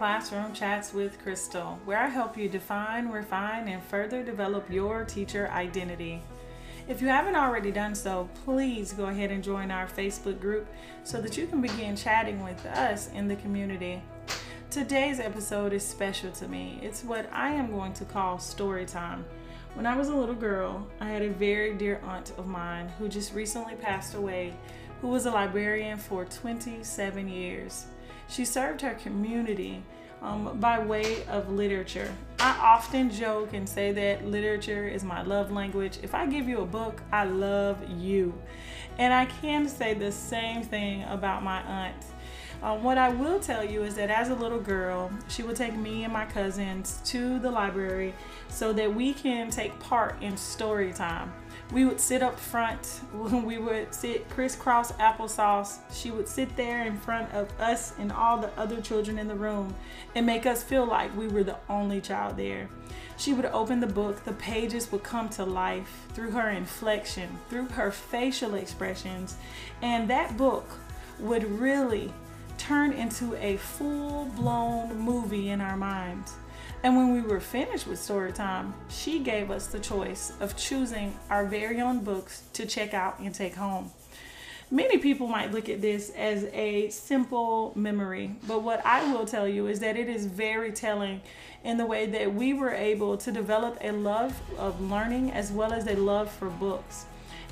Classroom Chats with Crystal, where I help you define, refine, and further develop your teacher identity. If you haven't already done so, please go ahead and join our Facebook group so that you can begin chatting with us in the community. Today's episode is special to me. It's what I am going to call story time. When I was a little girl, I had a very dear aunt of mine who just recently passed away, who was a librarian for 27 years. She served her community um, by way of literature. I often joke and say that literature is my love language. If I give you a book, I love you. And I can say the same thing about my aunt. Um, what I will tell you is that as a little girl, she would take me and my cousins to the library so that we can take part in story time. We would sit up front, we would sit crisscross applesauce. She would sit there in front of us and all the other children in the room and make us feel like we were the only child there. She would open the book, the pages would come to life through her inflection, through her facial expressions, and that book would really turn into a full blown movie in our minds. And when we were finished with story time, she gave us the choice of choosing our very own books to check out and take home. Many people might look at this as a simple memory, but what I will tell you is that it is very telling in the way that we were able to develop a love of learning as well as a love for books.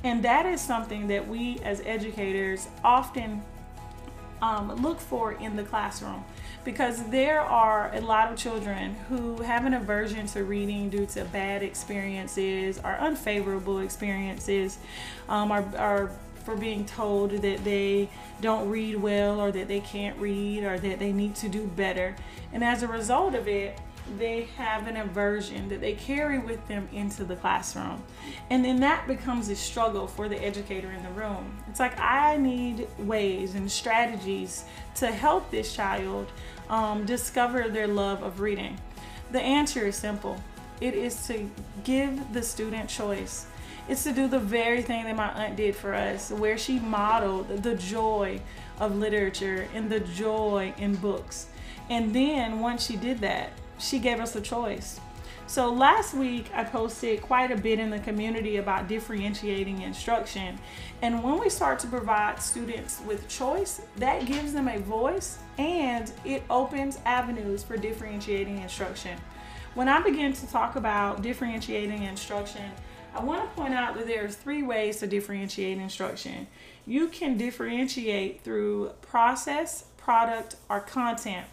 And that is something that we as educators often um, look for in the classroom. Because there are a lot of children who have an aversion to reading due to bad experiences or unfavorable experiences um, are, are for being told that they don't read well or that they can't read or that they need to do better. And as a result of it they have an aversion that they carry with them into the classroom. And then that becomes a struggle for the educator in the room. It's like, I need ways and strategies to help this child um, discover their love of reading. The answer is simple it is to give the student choice. It's to do the very thing that my aunt did for us, where she modeled the joy of literature and the joy in books. And then once she did that, she gave us a choice. So last week I posted quite a bit in the community about differentiating instruction. And when we start to provide students with choice, that gives them a voice and it opens avenues for differentiating instruction. When I begin to talk about differentiating instruction, I want to point out that there are three ways to differentiate instruction. You can differentiate through process, product, or content.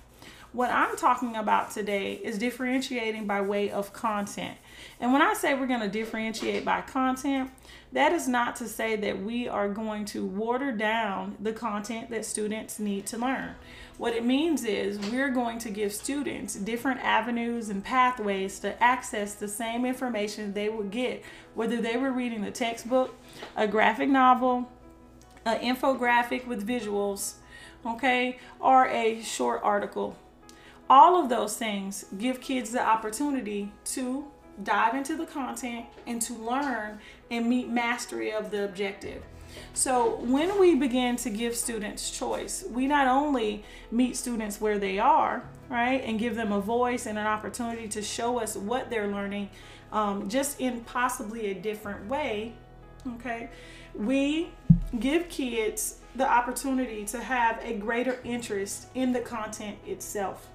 What I'm talking about today is differentiating by way of content. And when I say we're going to differentiate by content, that is not to say that we are going to water down the content that students need to learn. What it means is we're going to give students different avenues and pathways to access the same information they would get, whether they were reading a textbook, a graphic novel, an infographic with visuals, okay, or a short article all of those things give kids the opportunity to dive into the content and to learn and meet mastery of the objective. So, when we begin to give students choice, we not only meet students where they are, right, and give them a voice and an opportunity to show us what they're learning, um, just in possibly a different way, okay, we give kids the opportunity to have a greater interest in the content itself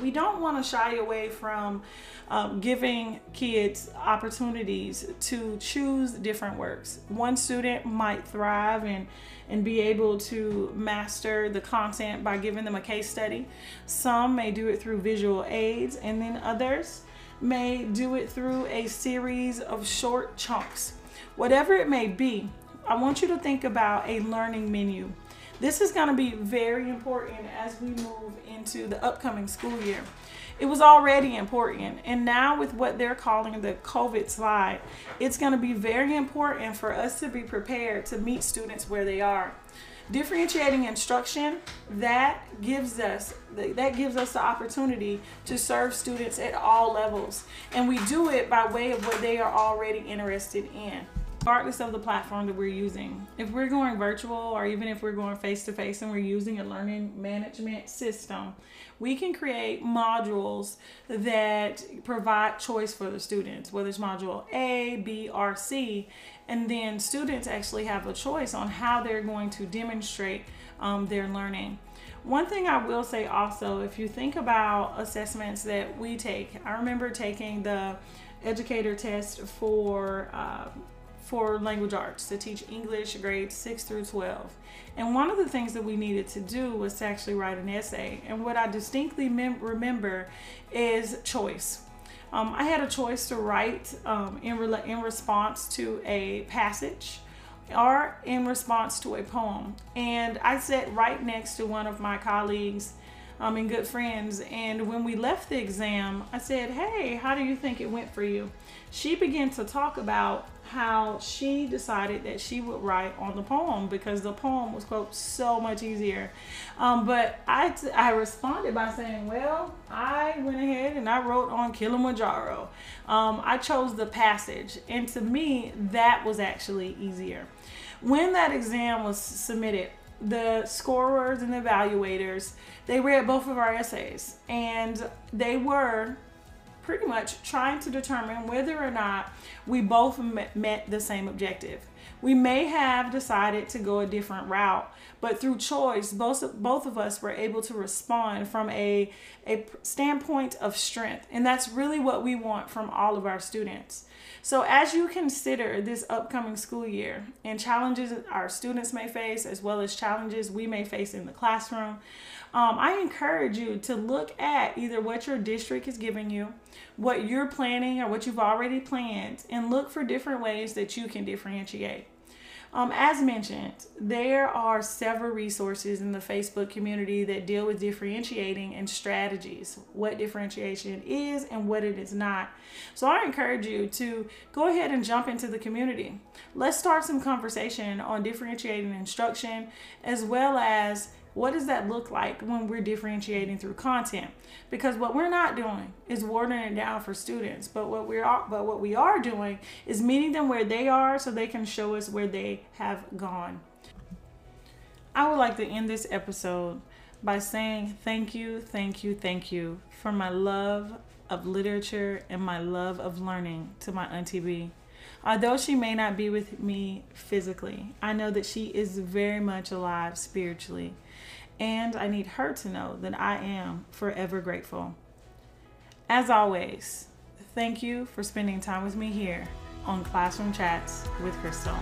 we don't want to shy away from um, giving kids opportunities to choose different works. One student might thrive and and be able to master the content by giving them a case study. Some may do it through visual aids, and then others may do it through a series of short chunks. Whatever it may be, I want you to think about a learning menu. This is going to be very important as we move into the upcoming school year. It was already important, and now with what they're calling the COVID slide, it's going to be very important for us to be prepared to meet students where they are. Differentiating instruction that gives us that gives us the opportunity to serve students at all levels, and we do it by way of what they are already interested in. Regardless of the platform that we're using. If we're going virtual or even if we're going face to face and we're using a learning management system, we can create modules that provide choice for the students, whether it's module A, B, or C. And then students actually have a choice on how they're going to demonstrate um, their learning. One thing I will say also, if you think about assessments that we take, I remember taking the educator test for uh, for language arts to teach English grades 6 through 12. And one of the things that we needed to do was to actually write an essay. And what I distinctly mem- remember is choice. Um, I had a choice to write um, in, re- in response to a passage or in response to a poem. And I sat right next to one of my colleagues um, and good friends. And when we left the exam, I said, Hey, how do you think it went for you? She began to talk about how she decided that she would write on the poem because the poem was quote so much easier um, but I, I responded by saying well i went ahead and i wrote on kilimanjaro um, i chose the passage and to me that was actually easier when that exam was submitted the scorers and the evaluators they read both of our essays and they were pretty much trying to determine whether or not we both met the same objective. We may have decided to go a different route, but through choice, both both of us were able to respond from a a standpoint of strength, and that's really what we want from all of our students. So, as you consider this upcoming school year and challenges our students may face, as well as challenges we may face in the classroom, um, I encourage you to look at either what your district is giving you, what you're planning, or what you've already planned, and look for different ways that you can differentiate. Um, as mentioned, there are several resources in the Facebook community that deal with differentiating and strategies, what differentiation is and what it is not. So I encourage you to go ahead and jump into the community. Let's start some conversation on differentiating instruction as well as what does that look like when we're differentiating through content? Because what we're not doing is watering it down for students, but what we are but what we are doing is meeting them where they are so they can show us where they have gone. I would like to end this episode by saying thank you, thank you, thank you for my love of literature and my love of learning to my Auntie B. Although she may not be with me physically, I know that she is very much alive spiritually and I need her to know that I am forever grateful. As always, thank you for spending time with me here on Classroom Chats with Crystal.